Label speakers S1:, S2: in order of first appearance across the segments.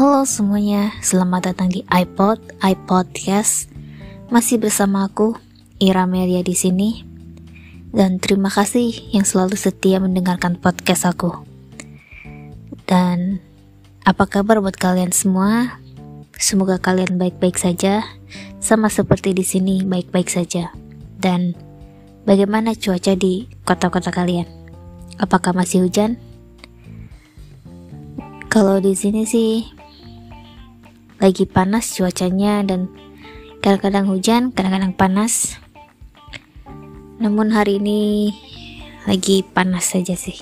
S1: Halo semuanya, selamat datang di iPod, iPodcast. Masih bersama aku, Ira Melia di sini. Dan terima kasih yang selalu setia mendengarkan podcast aku. Dan apa kabar buat kalian semua? Semoga kalian baik-baik saja, sama seperti di sini baik-baik saja. Dan bagaimana cuaca di kota-kota kalian? Apakah masih hujan? Kalau di sini sih lagi panas cuacanya dan kadang-kadang hujan, kadang-kadang panas. Namun hari ini lagi panas saja sih.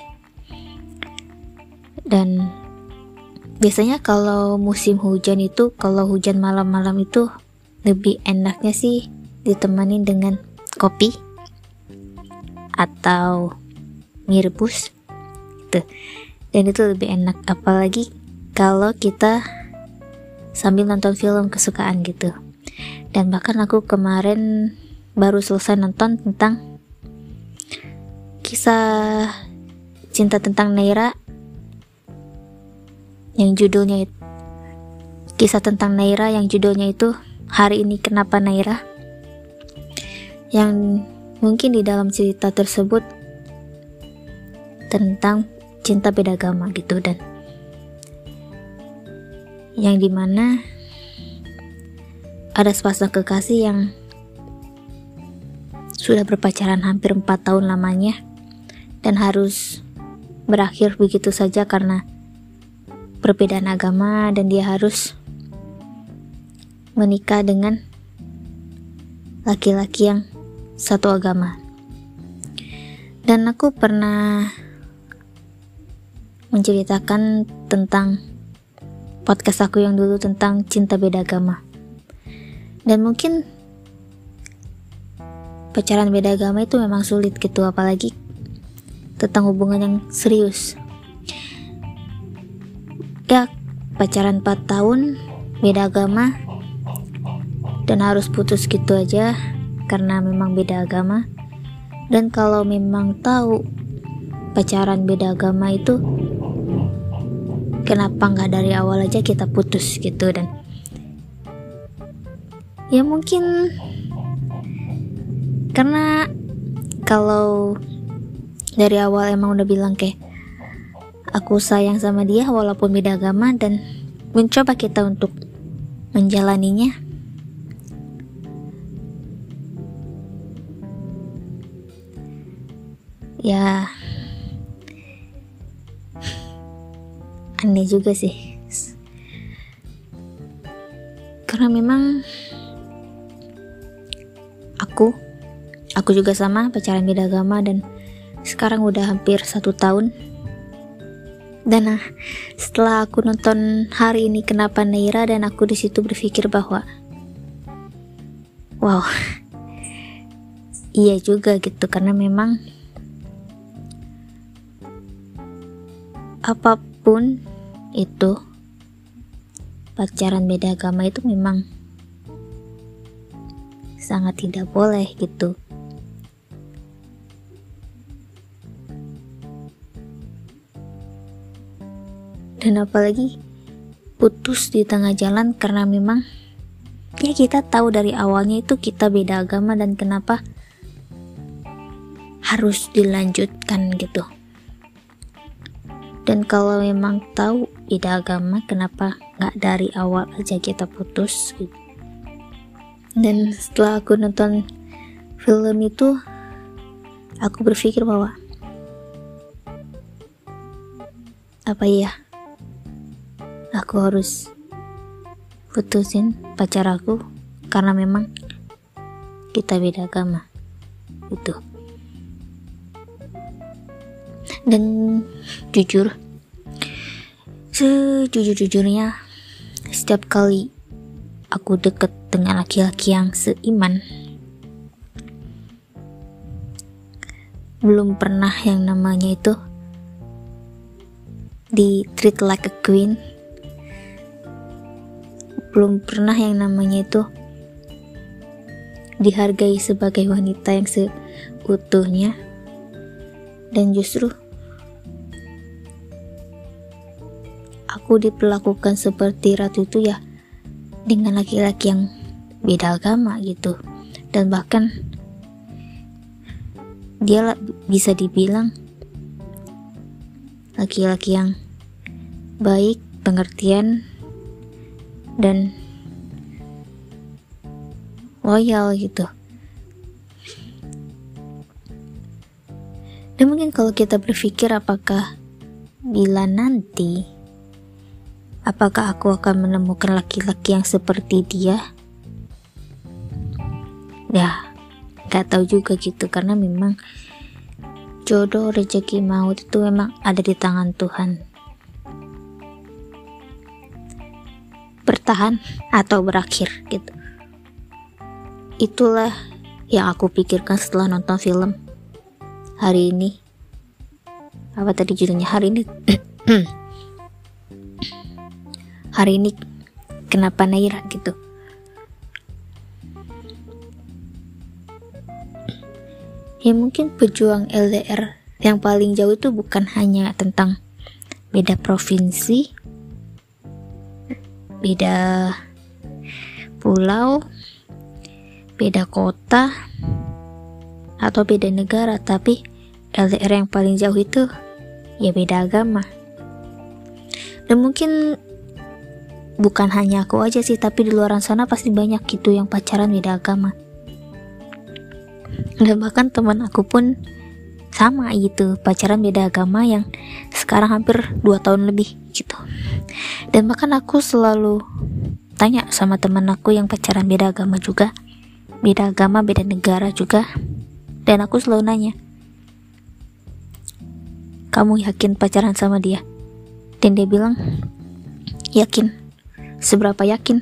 S1: Dan biasanya kalau musim hujan itu, kalau hujan malam-malam itu lebih enaknya sih ditemani dengan kopi atau mie rebus. Gitu. Dan itu lebih enak apalagi kalau kita sambil nonton film kesukaan gitu. Dan bahkan aku kemarin baru selesai nonton tentang kisah cinta tentang Naira yang judulnya itu kisah tentang Naira yang judulnya itu hari ini kenapa Naira yang mungkin di dalam cerita tersebut tentang cinta beda agama gitu dan yang di mana ada sepasang kekasih yang sudah berpacaran hampir 4 tahun lamanya dan harus berakhir begitu saja karena perbedaan agama dan dia harus menikah dengan laki-laki yang satu agama. Dan aku pernah menceritakan tentang podcast aku yang dulu tentang cinta beda agama. Dan mungkin pacaran beda agama itu memang sulit gitu apalagi tentang hubungan yang serius. Ya, pacaran 4 tahun beda agama dan harus putus gitu aja karena memang beda agama. Dan kalau memang tahu pacaran beda agama itu kenapa nggak dari awal aja kita putus gitu dan ya mungkin karena kalau dari awal emang udah bilang kayak aku sayang sama dia walaupun beda agama dan mencoba kita untuk menjalaninya. Ya aneh juga sih. Karena memang aku aku juga sama pacaran beda agama dan sekarang udah hampir satu tahun. Dan nah setelah aku nonton hari ini kenapa Naira dan aku di situ berpikir bahwa wow iya juga gitu. Karena memang apa pun itu pacaran beda agama itu memang sangat tidak boleh gitu. Dan apalagi putus di tengah jalan karena memang ya kita tahu dari awalnya itu kita beda agama dan kenapa harus dilanjutkan gitu. Dan kalau memang tahu beda agama, kenapa nggak dari awal aja kita putus? Gitu. Dan setelah aku nonton film itu, aku berpikir bahwa apa ya, aku harus putusin pacar aku karena memang kita beda agama. Itu dan jujur sejujur-jujurnya setiap kali aku deket dengan laki-laki yang seiman belum pernah yang namanya itu di treat like a queen. Belum pernah yang namanya itu dihargai sebagai wanita yang seutuhnya. Dan justru aku diperlakukan seperti ratu itu ya dengan laki-laki yang beda agama gitu dan bahkan dia bisa dibilang laki-laki yang baik, pengertian, dan loyal gitu. Dan mungkin kalau kita berpikir apakah bila nanti apakah aku akan menemukan laki-laki yang seperti dia? Ya, gak tahu juga gitu karena memang jodoh rezeki maut itu memang ada di tangan Tuhan. Bertahan atau berakhir gitu. Itulah yang aku pikirkan setelah nonton film hari ini. Apa tadi judulnya? Hari ini hari ini kenapa Naira gitu ya mungkin pejuang LDR yang paling jauh itu bukan hanya tentang beda provinsi, beda pulau, beda kota, atau beda negara, tapi LDR yang paling jauh itu ya beda agama. Dan mungkin bukan hanya aku aja sih, tapi di luar sana pasti banyak gitu yang pacaran beda agama. Dan bahkan teman aku pun sama gitu pacaran beda agama yang sekarang hampir 2 tahun lebih gitu. Dan bahkan aku selalu tanya sama teman aku yang pacaran beda agama juga beda agama beda negara juga. Dan aku selalu nanya kamu yakin pacaran sama dia dan dia bilang yakin. Seberapa yakin?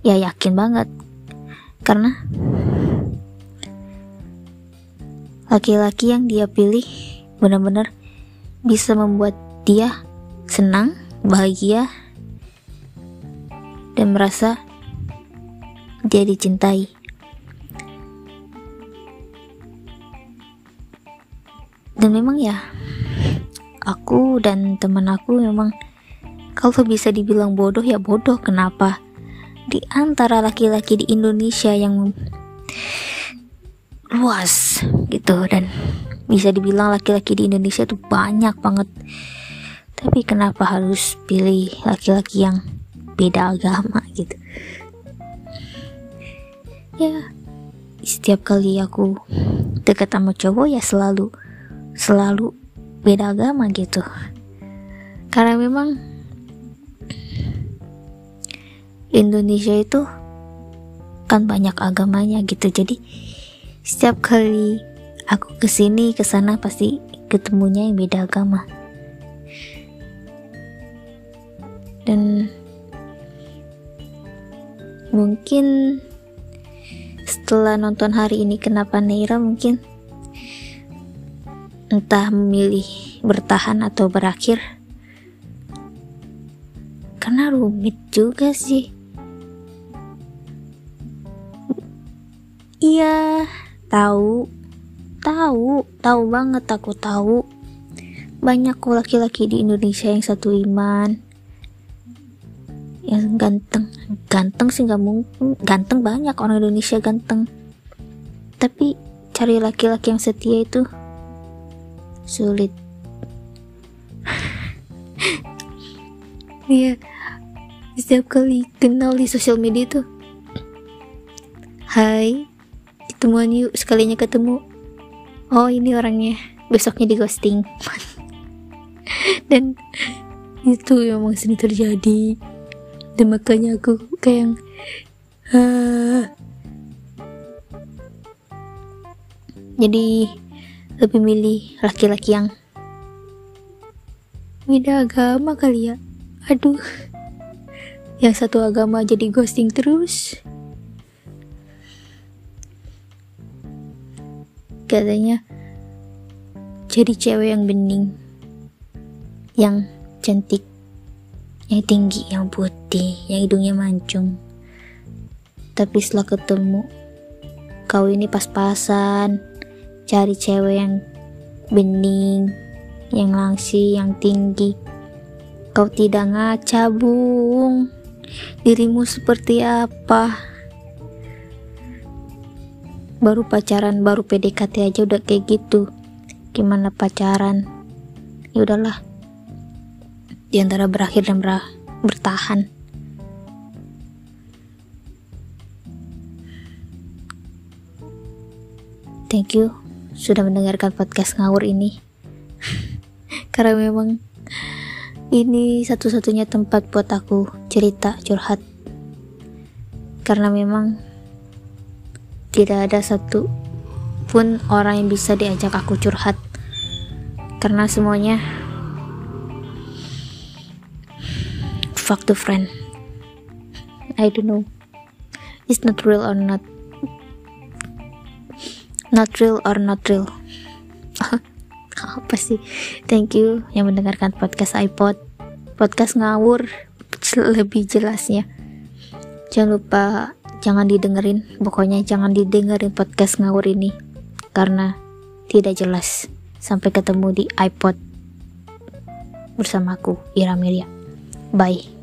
S1: Ya yakin banget. Karena? Laki-laki yang dia pilih benar-benar bisa membuat dia senang, bahagia, dan merasa dia dicintai. Dan memang ya, aku dan teman aku memang kalau bisa dibilang bodoh ya bodoh. Kenapa? Di antara laki-laki di Indonesia yang luas gitu dan bisa dibilang laki-laki di Indonesia tuh banyak banget tapi kenapa harus pilih laki-laki yang beda agama gitu ya setiap kali aku dekat sama cowok ya selalu selalu beda agama gitu. Karena memang Indonesia itu kan banyak agamanya gitu. Jadi setiap kali aku ke sini ke sana pasti ketemunya yang beda agama. Dan mungkin setelah nonton hari ini kenapa Neira mungkin entah memilih bertahan atau berakhir karena rumit juga sih iya Tahu, tahu, tahu banget aku tahu. Banyak laki-laki di Indonesia yang satu iman, yang ganteng, ganteng sih nggak mungkin, ganteng banyak orang Indonesia ganteng. Tapi cari laki-laki yang setia itu sulit. Iya, setiap kali kenal di sosial media tuh, Hai, ketemuan yuk sekalinya ketemu. Oh ini orangnya besoknya di ghosting. Dan itu memang sering terjadi. Dan makanya aku kayak yang uh, jadi lebih milih laki-laki yang beda agama kali ya. Aduh. Yang satu agama jadi ghosting terus. Katanya jadi cewek yang bening yang cantik yang tinggi yang putih yang hidungnya mancung. Tapi setelah ketemu kau ini pas-pasan cari cewek yang bening yang langsing yang tinggi Kau tidak ngaca, Bung. Dirimu seperti apa? Baru pacaran, baru PDKT aja udah kayak gitu. Gimana pacaran? Ya udahlah. Di antara berakhir dan ber bertahan. Thank you sudah mendengarkan podcast ngawur ini. Karena memang ini satu-satunya tempat buat aku cerita curhat. Karena memang tidak ada satu pun orang yang bisa diajak aku curhat. Karena semuanya fuck the friend. I don't know. It's not real or not not real or not real. Apa sih? Thank you yang mendengarkan podcast iPod. Podcast ngawur lebih jelasnya. Jangan lupa jangan didengerin. Pokoknya jangan didengerin podcast ngawur ini. Karena tidak jelas. Sampai ketemu di iPod bersamaku Ira Miria. Bye